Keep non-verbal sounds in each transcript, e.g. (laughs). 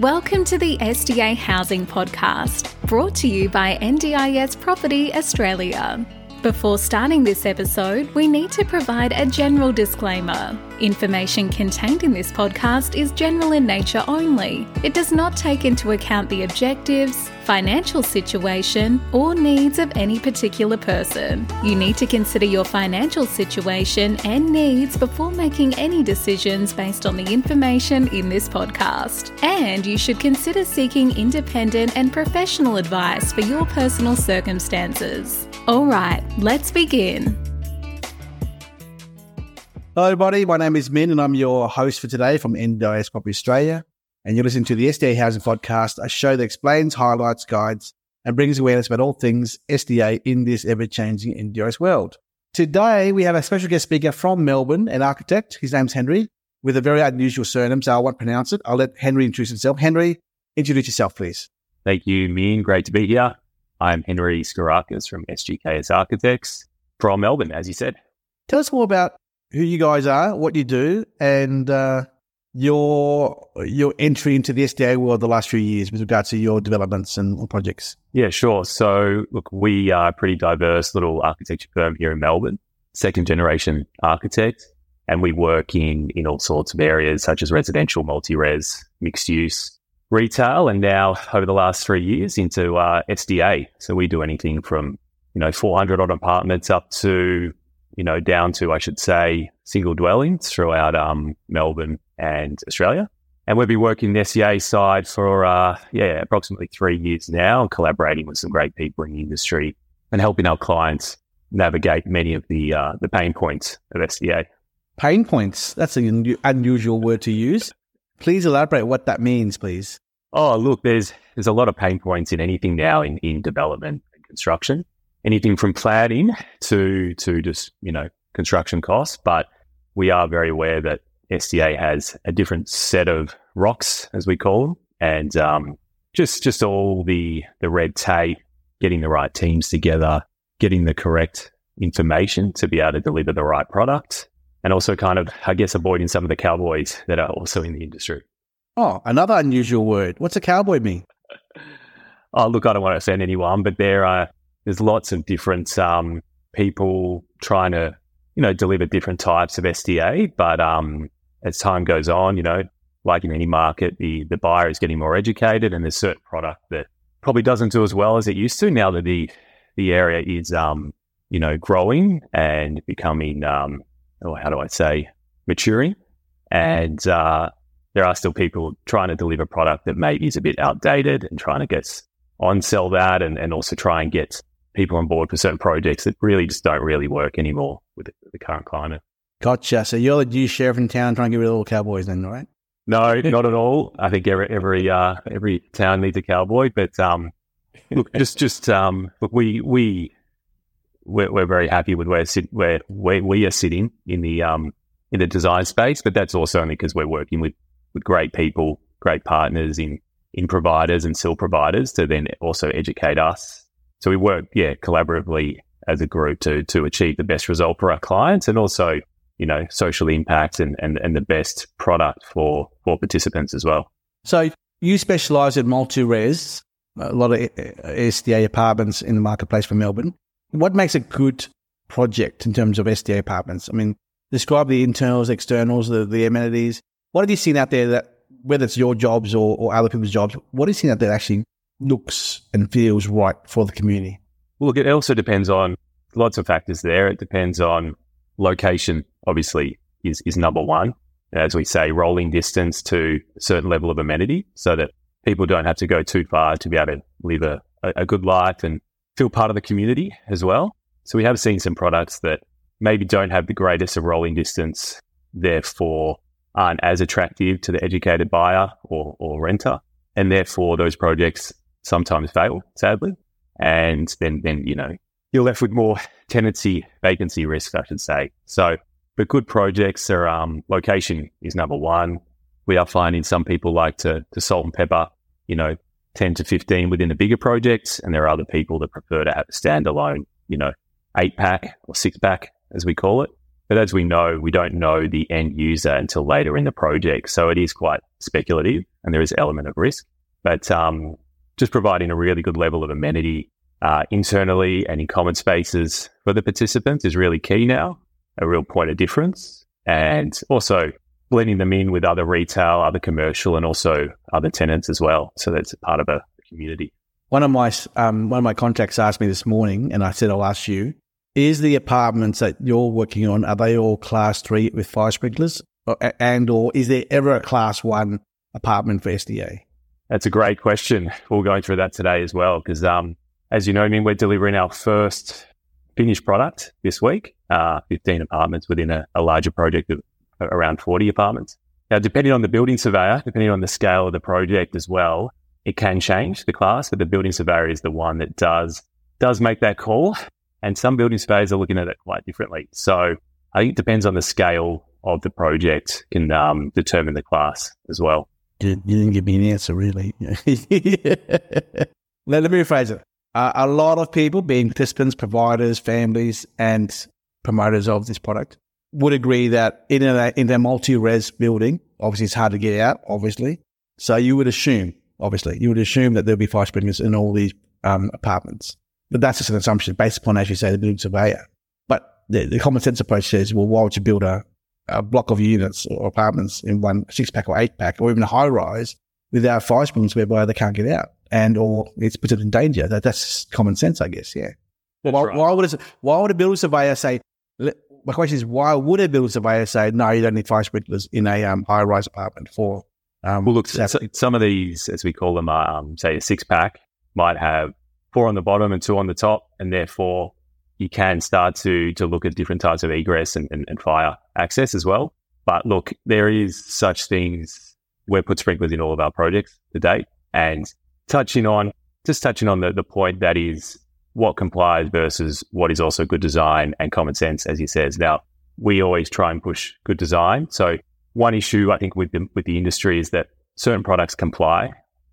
Welcome to the SDA Housing Podcast, brought to you by NDIS Property Australia. Before starting this episode, we need to provide a general disclaimer. Information contained in this podcast is general in nature only. It does not take into account the objectives, financial situation, or needs of any particular person. You need to consider your financial situation and needs before making any decisions based on the information in this podcast. And you should consider seeking independent and professional advice for your personal circumstances. All right, let's begin. Hello, everybody. My name is Minh, and I'm your host for today from NDIS Property Australia. And you're listening to the SDA Housing Podcast, a show that explains, highlights, guides, and brings awareness about all things SDA in this ever changing NDIS world. Today, we have a special guest speaker from Melbourne, an architect. His name's Henry, with a very unusual surname, so I won't pronounce it. I'll let Henry introduce himself. Henry, introduce yourself, please. Thank you, Minh. Great to be here. I'm Henry Sgourakis from SGKS Architects from Melbourne, as you said. Tell us more about who you guys are, what you do, and uh, your your entry into the SDA world the last few years with regard to your developments and projects. Yeah, sure. So, look, we are a pretty diverse little architecture firm here in Melbourne, second generation architect, and we work in in all sorts of areas such as residential, multi-res, mixed use, retail, and now over the last three years into uh, SDA. So we do anything from you know 400 odd apartments up to you know, down to, I should say, single dwellings throughout um, Melbourne and Australia. And we've been working the SDA side for, uh, yeah, approximately three years now, collaborating with some great people in the industry and helping our clients navigate many of the uh, the pain points of SDA. Pain points. That's an unusual word to use. Please elaborate what that means, please. Oh, look, there's there's a lot of pain points in anything now in, in development and construction anything from planning to to just you know construction costs. But we are very aware that SDA has a different set of rocks, as we call them, and um, just just all the the red tape, getting the right teams together, getting the correct information to be able to deliver the right product, and also kind of I guess avoiding some of the cowboys that are also in the industry. Oh, another unusual word. What's a cowboy mean? oh, look, I don't want to offend anyone, but there are there's lots of different um, people trying to, you know, deliver different types of SDA. But um, as time goes on, you know, like in any market, the the buyer is getting more educated, and there's certain product that probably doesn't do as well as it used to now that the the area is, um, you know, growing and becoming, um, oh, how do I say, maturing, and uh, there are still people trying to deliver product that maybe is a bit outdated and trying to get on sell that and, and also try and get people on board for certain projects that really just don't really work anymore with the, the current climate. Gotcha. So you're the new sheriff in town trying to get rid of all the cowboys then, right? No, not at all. I think every every, uh, every town needs a cowboy, but um, look, just just um, look, we we we're, we're very happy with where sit, where where we are sitting in the um in the design space, but that's also only because we're working with with great people, great partners in in providers and SIL providers to then also educate us so we work, yeah, collaboratively as a group to to achieve the best result for our clients and also, you know, social impact and, and, and the best product for, for participants as well. So you specialize in multi-res, a lot of SDA apartments in the marketplace for Melbourne. What makes a good project in terms of SDA apartments? I mean, describe the internals, externals, the, the amenities. What have you seen out there that, whether it's your jobs or, or other people's jobs, what have you seen out there that actually looks and feels right for the community? Well, look, it also depends on lots of factors there. It depends on location, obviously, is, is number one. As we say, rolling distance to a certain level of amenity so that people don't have to go too far to be able to live a, a good life and feel part of the community as well. So we have seen some products that maybe don't have the greatest of rolling distance, therefore aren't as attractive to the educated buyer or, or renter. And therefore those projects sometimes fail, sadly. And then, then, you know, you're left with more (laughs) tenancy vacancy risk, I should say. So, but good projects are, um, location is number one. We are finding some people like to, to salt and pepper, you know, 10 to 15 within the bigger projects. And there are other people that prefer to have a standalone, you know, eight pack or six pack, as we call it. But as we know, we don't know the end user until later in the project. So it is quite speculative and there is element of risk. But um, just providing a really good level of amenity uh, internally and in common spaces for the participants is really key now, a real point of difference. And also blending them in with other retail, other commercial, and also other tenants as well. So that's part of a community. One of my um, one of my contacts asked me this morning, and I said I'll ask you: Is the apartments that you're working on are they all class three with fire sprinklers, or, and or is there ever a class one apartment for SDA? That's a great question. We're going through that today as well because, um, as you know, I mean, we're delivering our first finished product this week, uh, 15 apartments within a, a larger project of around 40 apartments. Now, depending on the building surveyor, depending on the scale of the project as well, it can change the class, but the building surveyor is the one that does does make that call. And some building surveyors are looking at it quite differently. So I think it depends on the scale of the project can um, determine the class as well. You, didn't give me an answer, really. (laughs) let, let me rephrase it. Uh, a lot of people, being participants, providers, families, and promoters of this product, would agree that in a, in a multi-res building, obviously it's hard to get out, obviously. So you would assume obviously. You would assume that there'll be fire sprinklers in all these um, apartments. But that's just an assumption based upon, as you say, the building surveyor. But the, the common sense approach says, well, why would you build a, a block of units or apartments in one six pack or eight pack or even a high rise without fire sprinklers whereby they can't get out and or it's put it in danger? That, that's common sense, I guess. Yeah. Why, right. why, would a, why would a building surveyor say, my question is, why would a building surveyor say, no, you don't need fire sprinklers in a um, high rise apartment for um, well, look, so, some of these, as we call them, um, say a six pack, might have four on the bottom and two on the top, and therefore you can start to to look at different types of egress and, and, and fire access as well. But look, there is such things. We've put sprinklers in all of our projects to date, and touching on just touching on the, the point that is what complies versus what is also good design and common sense, as he says. Now, we always try and push good design. So one issue I think with the, with the industry is that certain products comply,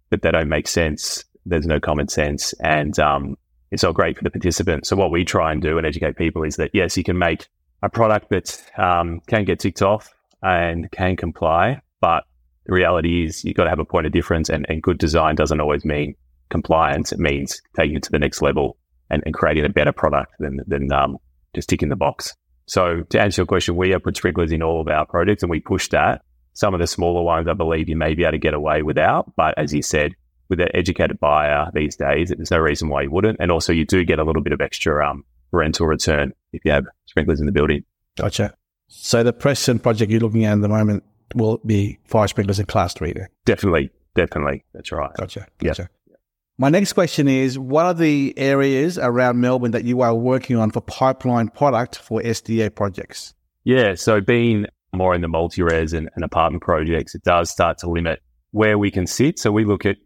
but they don't make sense. There's no common sense, and um, it's not great for the participant. So what we try and do and educate people is that yes, you can make a product that um, can get ticked off and can comply, but the reality is you've got to have a point of difference, and, and good design doesn't always mean compliance. It means taking it to the next level and, and creating a better product than than um, just ticking the box. So to answer your question, we have put sprinklers in all of our projects and we push that. Some of the smaller ones, I believe you may be able to get away without. But as you said, with an educated buyer these days, there's no reason why you wouldn't. And also you do get a little bit of extra um, rental return if you have sprinklers in the building. Gotcha. So the Preston project you're looking at at the moment will be fire sprinklers in class three there? Definitely. Definitely. That's right. Gotcha. Gotcha. My next question is What are the areas around Melbourne that you are working on for pipeline product for SDA projects? Yeah, so being more in the multi res and, and, apartment projects, it does start to limit where we can sit. So we look at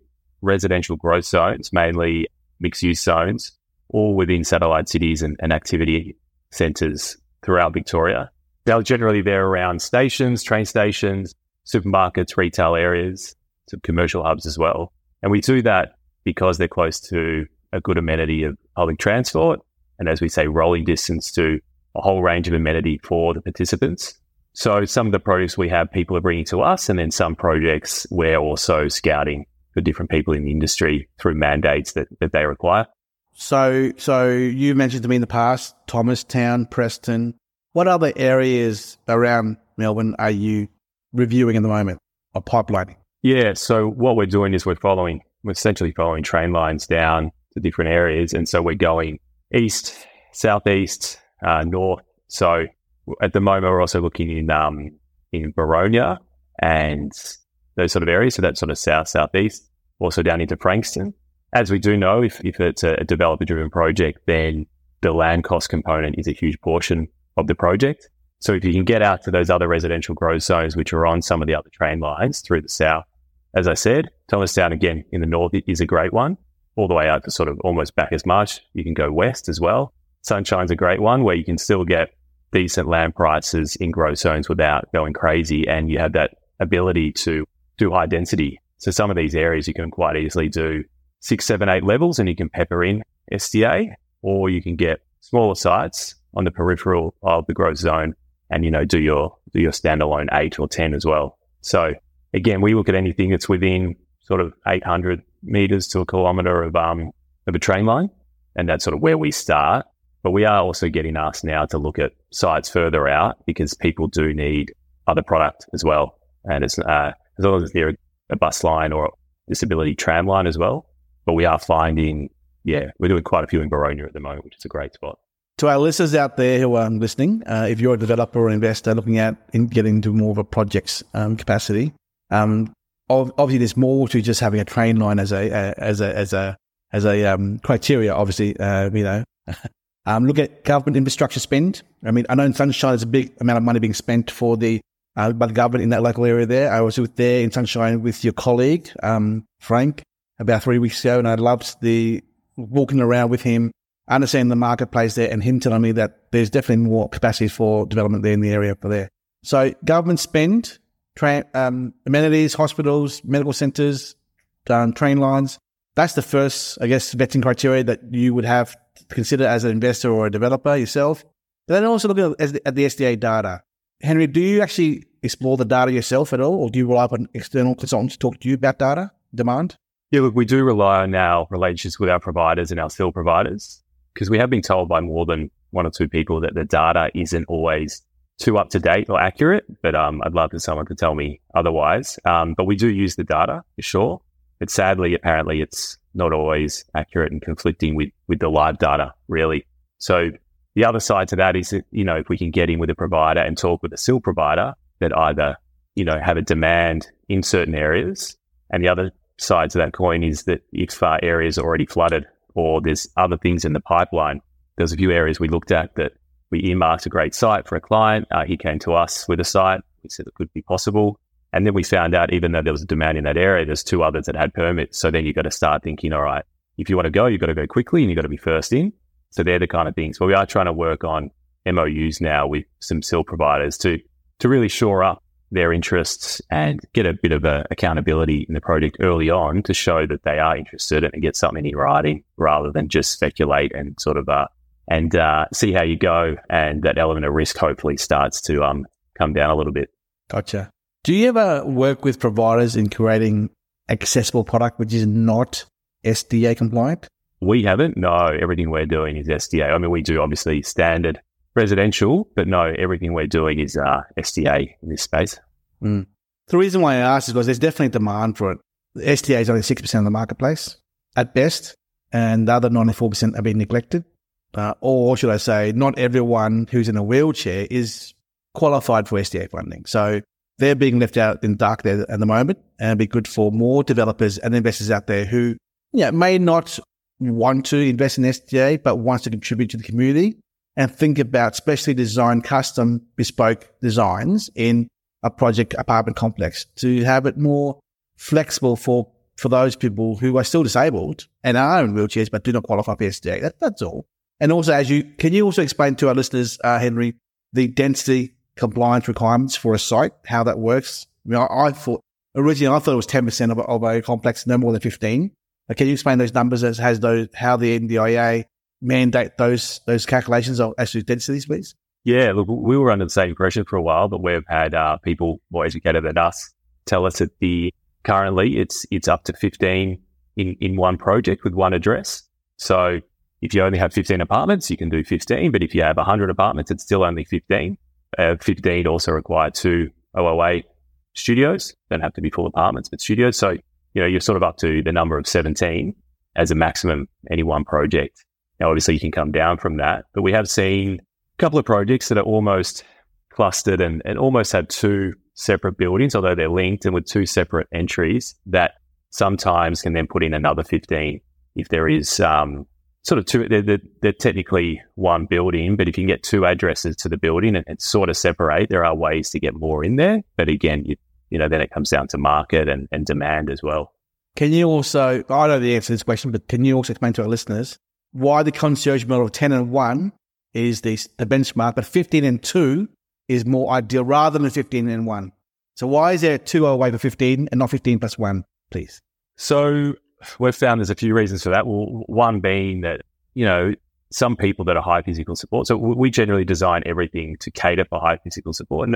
residential growth zones, mainly mixed use zones, all within satellite cities and, and activity centres throughout Victoria. They're generally there around stations, train stations, supermarkets, retail areas, some commercial hubs as well. And we do that because they're close to a good amenity of public transport. And as we say, rolling distance to a whole range of amenity for the participants. So some of the projects we have, people are bringing to us, and then some projects we're also scouting for different people in the industry through mandates that, that they require. So, so you mentioned to me in the past, Thomastown, Preston. What other areas around Melbourne are you reviewing at the moment or pipelining? Yeah, so what we're doing is we're following we're essentially following train lines down to different areas. And so we're going east, southeast, uh, north. So at the moment, we're also looking in, um, in Boronia and those sort of areas. So that's sort of south, southeast, also down into Frankston. As we do know, if, if it's a developer driven project, then the land cost component is a huge portion of the project. So if you can get out to those other residential growth zones, which are on some of the other train lines through the south, as I said, Thomas Thomastown again in the north is a great one, all the way out to sort of almost Bacchus Marsh. You can go west as well. Sunshine's a great one where you can still get decent land prices in growth zones without going crazy, and you have that ability to do high density. So some of these areas you can quite easily do six, seven, eight levels, and you can pepper in SDA, or you can get smaller sites on the peripheral of the growth zone, and you know do your do your standalone eight or ten as well. So again, we look at anything that's within sort of 800 meters to a kilometer of, um, of a train line. And that's sort of where we start. But we are also getting asked now to look at sites further out because people do need other product as well. And it's, uh, as long as they're a bus line or a disability tram line as well. But we are finding, yeah, we're doing quite a few in Boronia at the moment, which is a great spot. To our listeners out there who are listening, uh, if you're a developer or investor looking at in getting into more of a project's um, capacity, um, obviously there's more to just having a train line as a, as a as a as a um, criteria. Obviously, uh, you know, (laughs) um, look at government infrastructure spend. I mean, I know in Sunshine there's a big amount of money being spent for the uh, by the government in that local area there. I was there in Sunshine with your colleague, um, Frank, about three weeks ago, and I loved the walking around with him, understanding the marketplace there, and him telling me that there's definitely more capacity for development there in the area for there. So government spend, tra- um, amenities, hospitals, medical centres, um, train lines. That's the first, I guess, vetting criteria that you would have to consider as an investor or a developer yourself. But then also look at, at the SDA data. Henry, do you actually explore the data yourself at all, or do you rely on external consultants to talk to you about data demand? Yeah, look, we do rely on our relationships with our providers and our SIL providers because we have been told by more than one or two people that the data isn't always too up to date or accurate. But um, I'd love for someone to tell me otherwise. Um, but we do use the data for sure. But sadly, apparently, it's not always accurate and conflicting with with the live data, really. So the other side to that is that, you know, if we can get in with a provider and talk with a SIL provider that either, you know, have a demand in certain areas. And the other side to that coin is that if uh, areas are already flooded or there's other things in the pipeline, there's a few areas we looked at that we earmarked a great site for a client. Uh, he came to us with a site. We said it could be possible. And then we found out, even though there was a demand in that area, there's two others that had permits. So then you've got to start thinking, all right, if you want to go, you've got to go quickly and you've got to be first in. So they're the kind of things. But we are trying to work on MOUs now with some SIL providers to to really shore up their interests and get a bit of a accountability in the project early on to show that they are interested and get something in writing rather than just speculate and sort of uh, and uh, see how you go. And that element of risk hopefully starts to um, come down a little bit. Gotcha. Do you ever work with providers in creating accessible product which is not SDA compliant? We haven't. No, everything we're doing is SDA. I mean, we do obviously standard residential, but no, everything we're doing is uh, SDA in this space. Mm. The reason why I ask is because there's definitely demand for it. The SDA is only 6% of the marketplace at best, and the other 94% are being neglected. Uh, or should I say, not everyone who's in a wheelchair is qualified for SDA funding. So they're being left out in the dark there at the moment, and it'd be good for more developers and investors out there who yeah, may not want to invest in SDA, but wants to contribute to the community and think about specially designed custom bespoke designs in a project apartment complex to have it more flexible for, for those people who are still disabled and are in wheelchairs, but do not qualify for SDA. That, that's all. And also, as you, can you also explain to our listeners, uh, Henry, the density compliance requirements for a site, how that works? I, mean, I, I thought, originally I thought it was 10% of, of a complex, no more than 15. Can you explain those numbers as has those how the NDIA mandate those those calculations of to densities, please? Yeah, look, we were under the same pressure for a while, but we've had uh, people more educated than us tell us that the currently it's it's up to fifteen in in one project with one address. So if you only have fifteen apartments, you can do fifteen, but if you have hundred apartments, it's still only fifteen. Uh, fifteen also require two OOA studios. Don't have to be full apartments, but studios. So you know, you're sort of up to the number of 17 as a maximum any one project. Now, obviously you can come down from that, but we have seen a couple of projects that are almost clustered and, and almost have two separate buildings, although they're linked and with two separate entries that sometimes can then put in another 15 if there is um, sort of two, they're, they're, they're, technically one building, but if you can get two addresses to the building and, and, sort of separate, there are ways to get more in there. But again, you, you know, then it comes down to market and, and demand as well. Can you also, I know the answer to this question, but can you also explain to our listeners why the concierge model of 10 and 1 is the, the benchmark, but 15 and 2 is more ideal rather than 15 and 1? So why is there two OOA for 15 and not 15 plus 1, please? So we've found there's a few reasons for that. Well, one being that, you know, some people that are high physical support. So we generally design everything to cater for high physical support.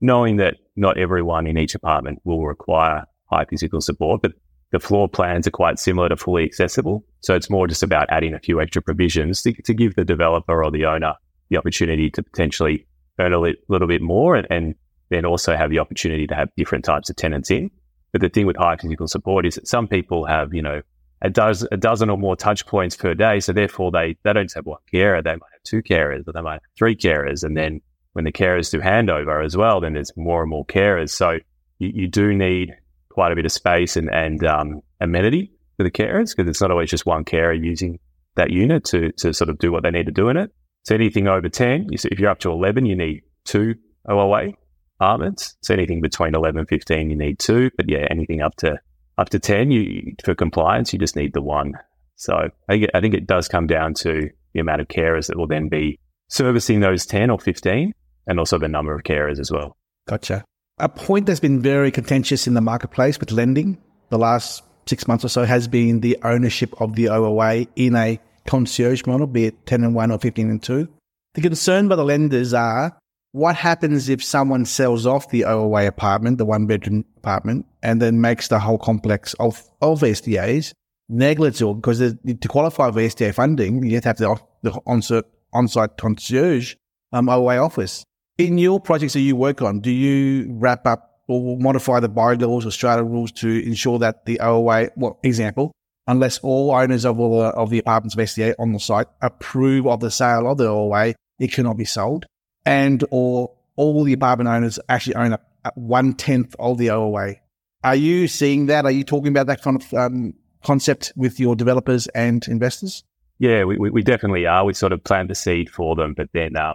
Knowing that not everyone in each apartment will require high physical support, but the floor plans are quite similar to fully accessible. So it's more just about adding a few extra provisions to, to give the developer or the owner the opportunity to potentially earn a li- little bit more and, and then also have the opportunity to have different types of tenants in. But the thing with high physical support is that some people have, you know, a dozen, a dozen or more touch points per day. So therefore they, they don't have one carer. They might have two carers, but they might have three carers. And then when the carers do handover as well, then there's more and more carers. So you, you do need quite a bit of space and, and um, amenity for the carers because it's not always just one carer using that unit to, to sort of do what they need to do in it. So anything over 10, if you're up to 11, you need two OOA apartments. So anything between 11 and 15, you need two. But yeah, anything up to up to 10, you for compliance, you just need the one. So I I think it does come down to the amount of carers that will then be servicing those 10 or 15 and also the number of carers as well. Gotcha. A point that's been very contentious in the marketplace with lending the last six months or so has been the ownership of the OOA in a concierge model, be it 10 and 1 or 15 and 2. The concern by the lenders are what happens if someone sells off the OOA apartment, the one bedroom apartment, and then makes the whole complex of, of SDAs negligible? Because to qualify for SDA funding, you have to have the, the on-site, on-site concierge um, OOA office. In your projects that you work on, do you wrap up or modify the bylaws or strata rules to ensure that the OOA, well, example, unless all owners of all the, of the apartments of SDA on the site approve of the sale of the OOA, it cannot be sold, and or all the apartment owners actually own a, a one tenth of the OOA. Are you seeing that? Are you talking about that kind of um, concept with your developers and investors? Yeah, we, we, definitely are. We sort of plant the seed for them, but then uh,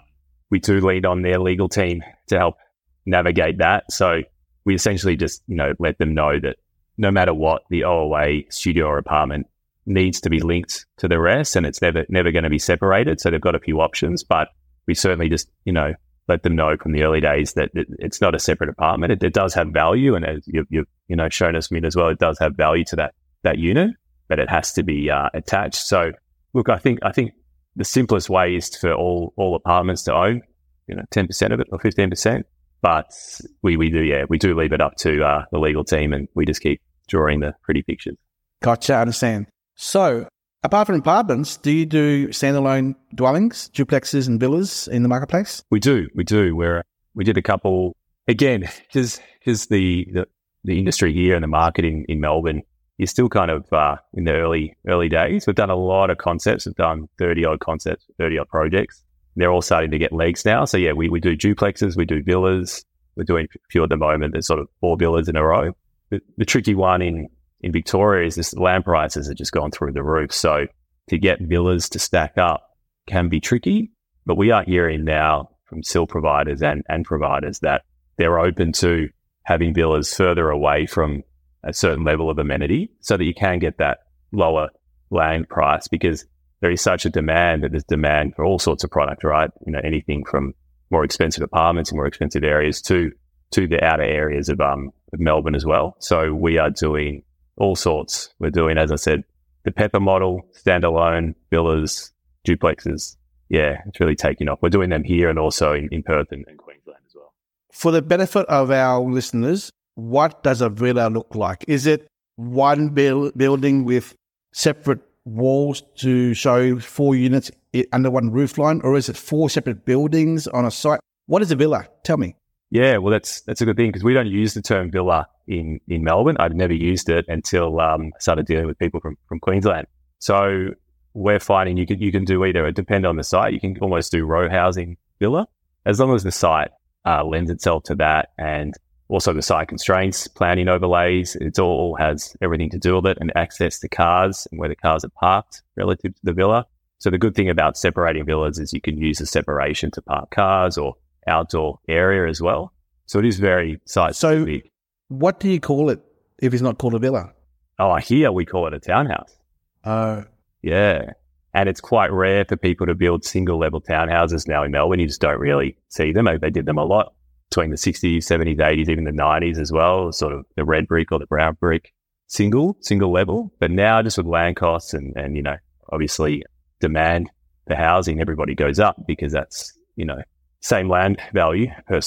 we do lead on their legal team to help navigate that. So we essentially just, you know, let them know that no matter what, the OOA studio or apartment needs to be linked to the rest and it's never, never going to be separated. So they've got a few options, but we certainly just, you know, let them know from the early days that it, it's not a separate apartment. It, it, does have value. And as you've, you've, you know, shown us, Minh, as well, it does have value to that, that unit, but it has to be uh, attached. So look, I think, I think the simplest way is for all all apartments to own, you know, ten percent of it or fifteen percent. But we, we do, yeah, we do leave it up to uh, the legal team, and we just keep drawing the pretty pictures. Gotcha, I understand. So, apart from apartments, do you do standalone dwellings, duplexes, and villas in the marketplace? We do, we do. Where we did a couple again, (laughs) because the, the the industry here and the market in, in Melbourne you're still kind of uh, in the early early days. We've done a lot of concepts. We've done 30 odd concepts, 30 odd projects. They're all starting to get legs now. So yeah, we, we do duplexes, we do villas. We're doing a few at the moment. There's sort of four villas in a row. The, the tricky one in, in Victoria is this land prices have just gone through the roof. So to get villas to stack up can be tricky, but we are hearing now from SIL providers and, and providers that they're open to having villas further away from a certain level of amenity so that you can get that lower land price because there is such a demand that there's demand for all sorts of product, right? You know, anything from more expensive apartments in more expensive areas to to the outer areas of um of Melbourne as well. So we are doing all sorts. We're doing, as I said, the Pepper model, standalone villas, duplexes. Yeah, it's really taking off. We're doing them here and also in, in Perth and, and Queensland as well. For the benefit of our listeners, what does a villa look like? Is it one building with separate walls to show four units under one roofline, or is it four separate buildings on a site? What is a villa? Tell me. Yeah, well, that's that's a good thing because we don't use the term villa in in Melbourne. I'd never used it until um, I started dealing with people from from Queensland. So we're finding you can you can do either. It depends on the site. You can almost do row housing villa as long as the site uh, lends itself to that and also the site constraints, planning overlays. It all has everything to do with it and access to cars and where the cars are parked relative to the villa. So the good thing about separating villas is you can use the separation to park cars or outdoor area as well. So it is very site so What do you call it if it's not called a villa? Oh, here we call it a townhouse. Oh. Yeah. And it's quite rare for people to build single level townhouses now in Melbourne. You just don't really see them. They did them a lot between the 60s, 70s, 80s, even the 90s as well, sort of the red brick or the brown brick single, single level. But now just with land costs and, and, you know, obviously demand for housing, everybody goes up because that's, you know, same land value per,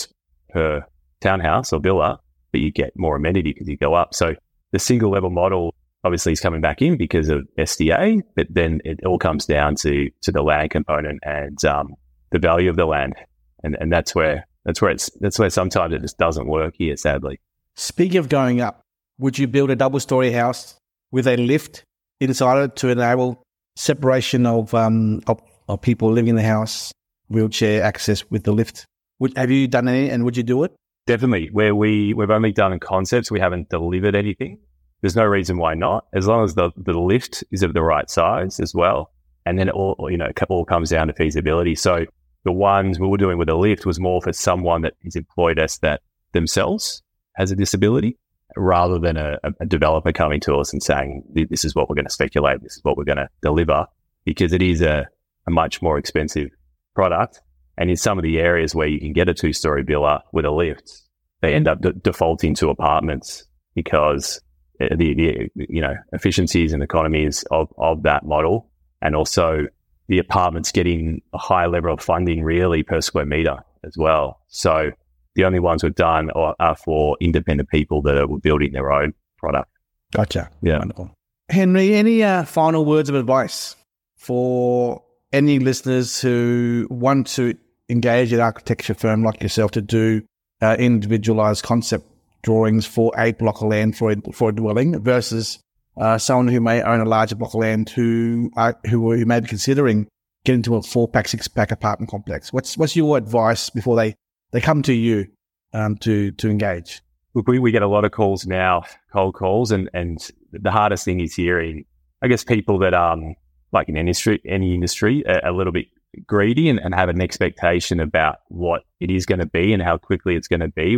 per townhouse or villa, but you get more amenity because you go up. So the single level model obviously is coming back in because of SDA, but then it all comes down to to the land component and um, the value of the land, and and that's where that's where it's that's where sometimes it just doesn't work here, sadly. Speaking of going up, would you build a double story house with a lift inside it to enable separation of um of, of people living in the house, wheelchair access with the lift? Would, have you done any, and would you do it? Definitely. Where we we've only done concepts, we haven't delivered anything. There's no reason why not, as long as the the lift is of the right size as well. And then it all you know it all comes down to feasibility. So the ones we were doing with the lift was more for someone that is employed as that themselves has a disability, rather than a, a developer coming to us and saying this is what we're going to speculate, this is what we're going to deliver, because it is a, a much more expensive product and in some of the areas where you can get a two story villa with a lift, they end up defaulting to apartments because uh, the, the, you know, efficiencies and economies of, of that model. And also the apartments getting a high level of funding really per square meter as well. So the only ones we've done are, are for independent people that are building their own product. Gotcha. Yeah. Wonderful. Henry, any uh, final words of advice for any listeners who want to engage an architecture firm like yourself to do uh, individualized concept drawings for a block of land for a, for a dwelling versus uh, someone who may own a larger block of land who are, who, who may be considering getting into a four pack, six pack apartment complex. What's what's your advice before they, they come to you um, to to engage? Look, we, we get a lot of calls now, cold calls, and and the hardest thing is hearing, I guess, people that um like in industry any industry a, a little bit greedy and, and have an expectation about what it is going to be and how quickly it's going to be.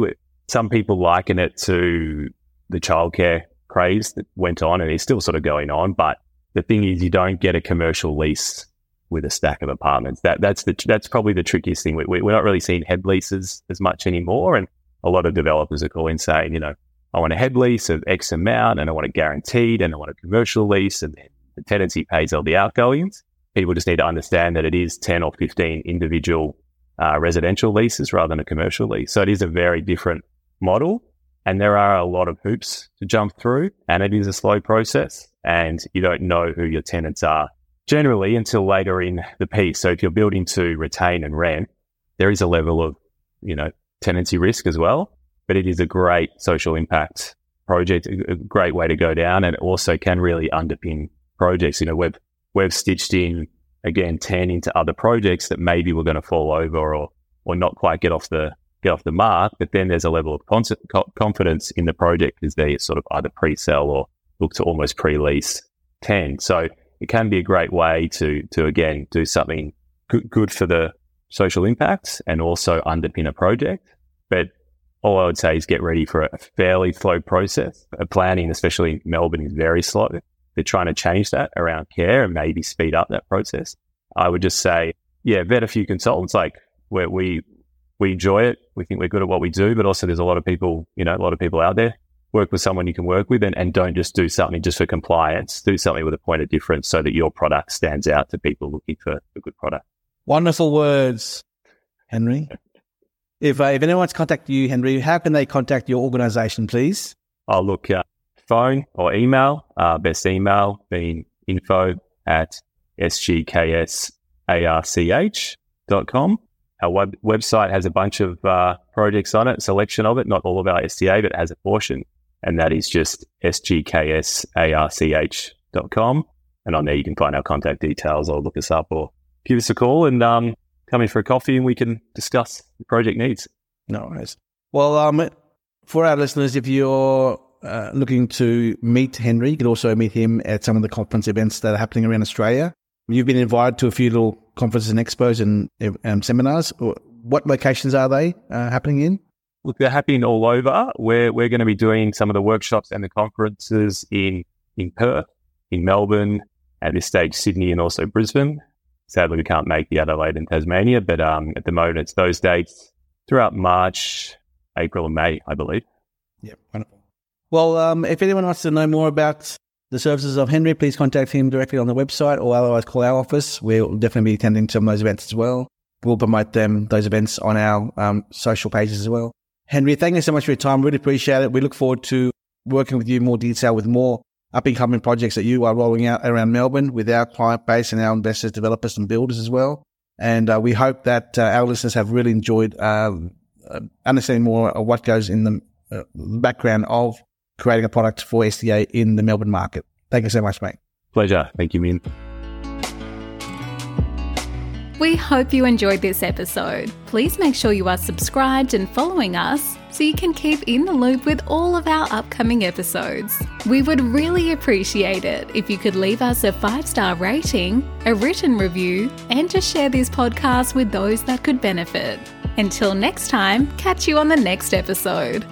Some people liken it to the childcare craze that went on and is still sort of going on. But the thing is, you don't get a commercial lease with a stack of apartments. That that's the that's probably the trickiest thing. We, we're not really seeing head leases as much anymore, and a lot of developers are calling saying, you know, I want a head lease of X amount, and I want it guaranteed, and I want a commercial lease, and then the tenancy pays all the outgoings people just need to understand that it is 10 or 15 individual uh, residential leases rather than a commercial lease. So it is a very different model. And there are a lot of hoops to jump through, and it is a slow process. And you don't know who your tenants are generally until later in the piece. So if you're building to retain and rent, there is a level of, you know, tenancy risk as well. But it is a great social impact project, a great way to go down, and it also can really underpin projects. You know, we've we've stitched in again 10 into other projects that maybe we're going to fall over or or not quite get off the get off the mark but then there's a level of con- confidence in the project as they sort of either pre-sell or look to almost pre-lease 10 so it can be a great way to to again do something good, good for the social impact and also underpin a project. But all I would say is get ready for a fairly slow process. Planning, especially in Melbourne, is very slow they're trying to change that around care and maybe speed up that process. I would just say, yeah, vet a few consultants. Like where we we enjoy it, we think we're good at what we do, but also there's a lot of people, you know, a lot of people out there. Work with someone you can work with, and, and don't just do something just for compliance. Do something with a point of difference so that your product stands out to people looking for a good product. Wonderful words, Henry. If, uh, if anyone wants contact you, Henry, how can they contact your organization, please? Oh, look, uh, phone or email. Uh, best email being info at sgksarch.com. Our web- website has a bunch of uh, projects on it, selection of it, not all of our SDA, but it has a portion. And that is just sgksarch.com. And on there, you can find our contact details or look us up or give us a call and um, come in for a coffee and we can discuss the project needs. No worries. Well, um, for our listeners, if you're uh, looking to meet Henry, you can also meet him at some of the conference events that are happening around Australia. You've been invited to a few little conferences and expos and um, seminars. What locations are they uh, happening in? Look, they're happening all over. We're, we're going to be doing some of the workshops and the conferences in, in Perth, in Melbourne, at this stage, Sydney and also Brisbane. Sadly, we can't make the Adelaide and Tasmania, but um, at the moment, it's those dates throughout March, April, and May, I believe. Yeah, wonderful. Well, um, if anyone wants to know more about the services of Henry, please contact him directly on the website or otherwise call our office. We'll definitely be attending some of those events as well. We'll promote them, those events on our um, social pages as well. Henry, thank you so much for your time. Really appreciate it. We look forward to working with you in more detail with more up and coming projects that you are rolling out around Melbourne with our client base and our investors, developers, and builders as well. And uh, we hope that uh, our listeners have really enjoyed um, uh, understanding more of what goes in the uh, background of creating a product for SDA in the Melbourne market. Thank you so much, mate. Pleasure. Thank you, Minh. We hope you enjoyed this episode. Please make sure you are subscribed and following us so you can keep in the loop with all of our upcoming episodes. We would really appreciate it if you could leave us a five star rating, a written review, and just share this podcast with those that could benefit. Until next time, catch you on the next episode.